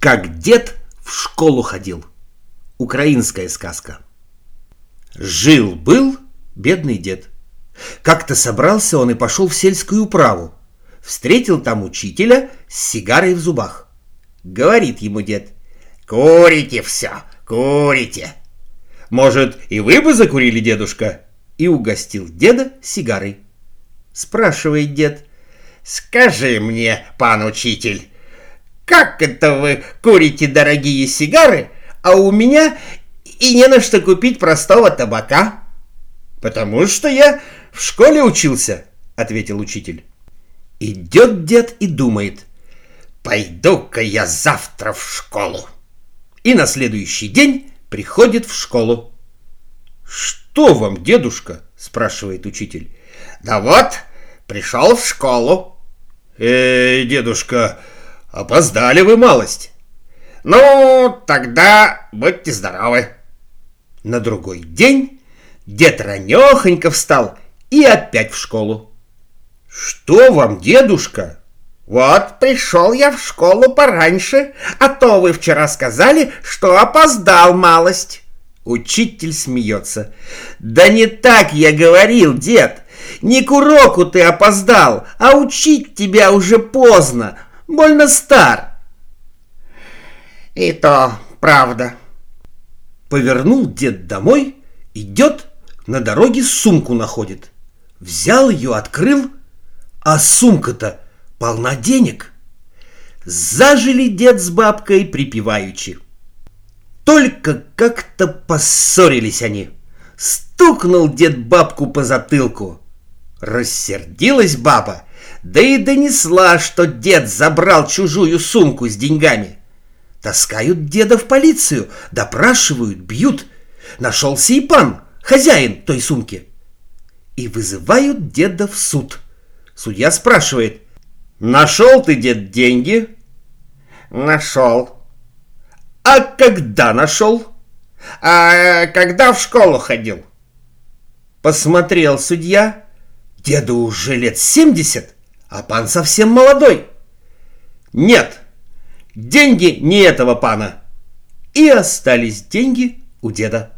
Как дед в школу ходил. Украинская сказка. Жил-был бедный дед. Как-то собрался он и пошел в сельскую управу. Встретил там учителя с сигарой в зубах. Говорит ему дед. «Курите все, курите!» «Может, и вы бы закурили, дедушка?» И угостил деда сигарой. Спрашивает дед. «Скажи мне, пан учитель, как это вы курите дорогие сигары, а у меня и не на что купить простого табака?» «Потому что я в школе учился», — ответил учитель. Идет дед и думает. «Пойду-ка я завтра в школу». И на следующий день приходит в школу. «Что вам, дедушка?» — спрашивает учитель. «Да вот, пришел в школу». «Эй, дедушка, опоздали вы малость». «Ну, тогда будьте здоровы». На другой день дед ранехонько встал и опять в школу. «Что вам, дедушка?» «Вот пришел я в школу пораньше, а то вы вчера сказали, что опоздал малость». Учитель смеется. «Да не так я говорил, дед. Не к уроку ты опоздал, а учить тебя уже поздно. Больно стар». «И то правда». Повернул дед домой, идет, на дороге сумку находит. Взял ее, открыл, а сумка-то полна денег. Зажили дед с бабкой припеваючи. Только как-то поссорились они. Стукнул дед бабку по затылку. Рассердилась баба, да и донесла, что дед забрал чужую сумку с деньгами. Таскают деда в полицию, допрашивают, бьют. Нашелся и пан, хозяин той сумки. И вызывают деда в суд. Судья спрашивает, «Нашел ты, дед, деньги?» «Нашел». «А когда нашел?» «А когда в школу ходил?» Посмотрел судья. Деду уже лет семьдесят, а пан совсем молодой. «Нет, деньги не этого пана». И остались деньги у деда.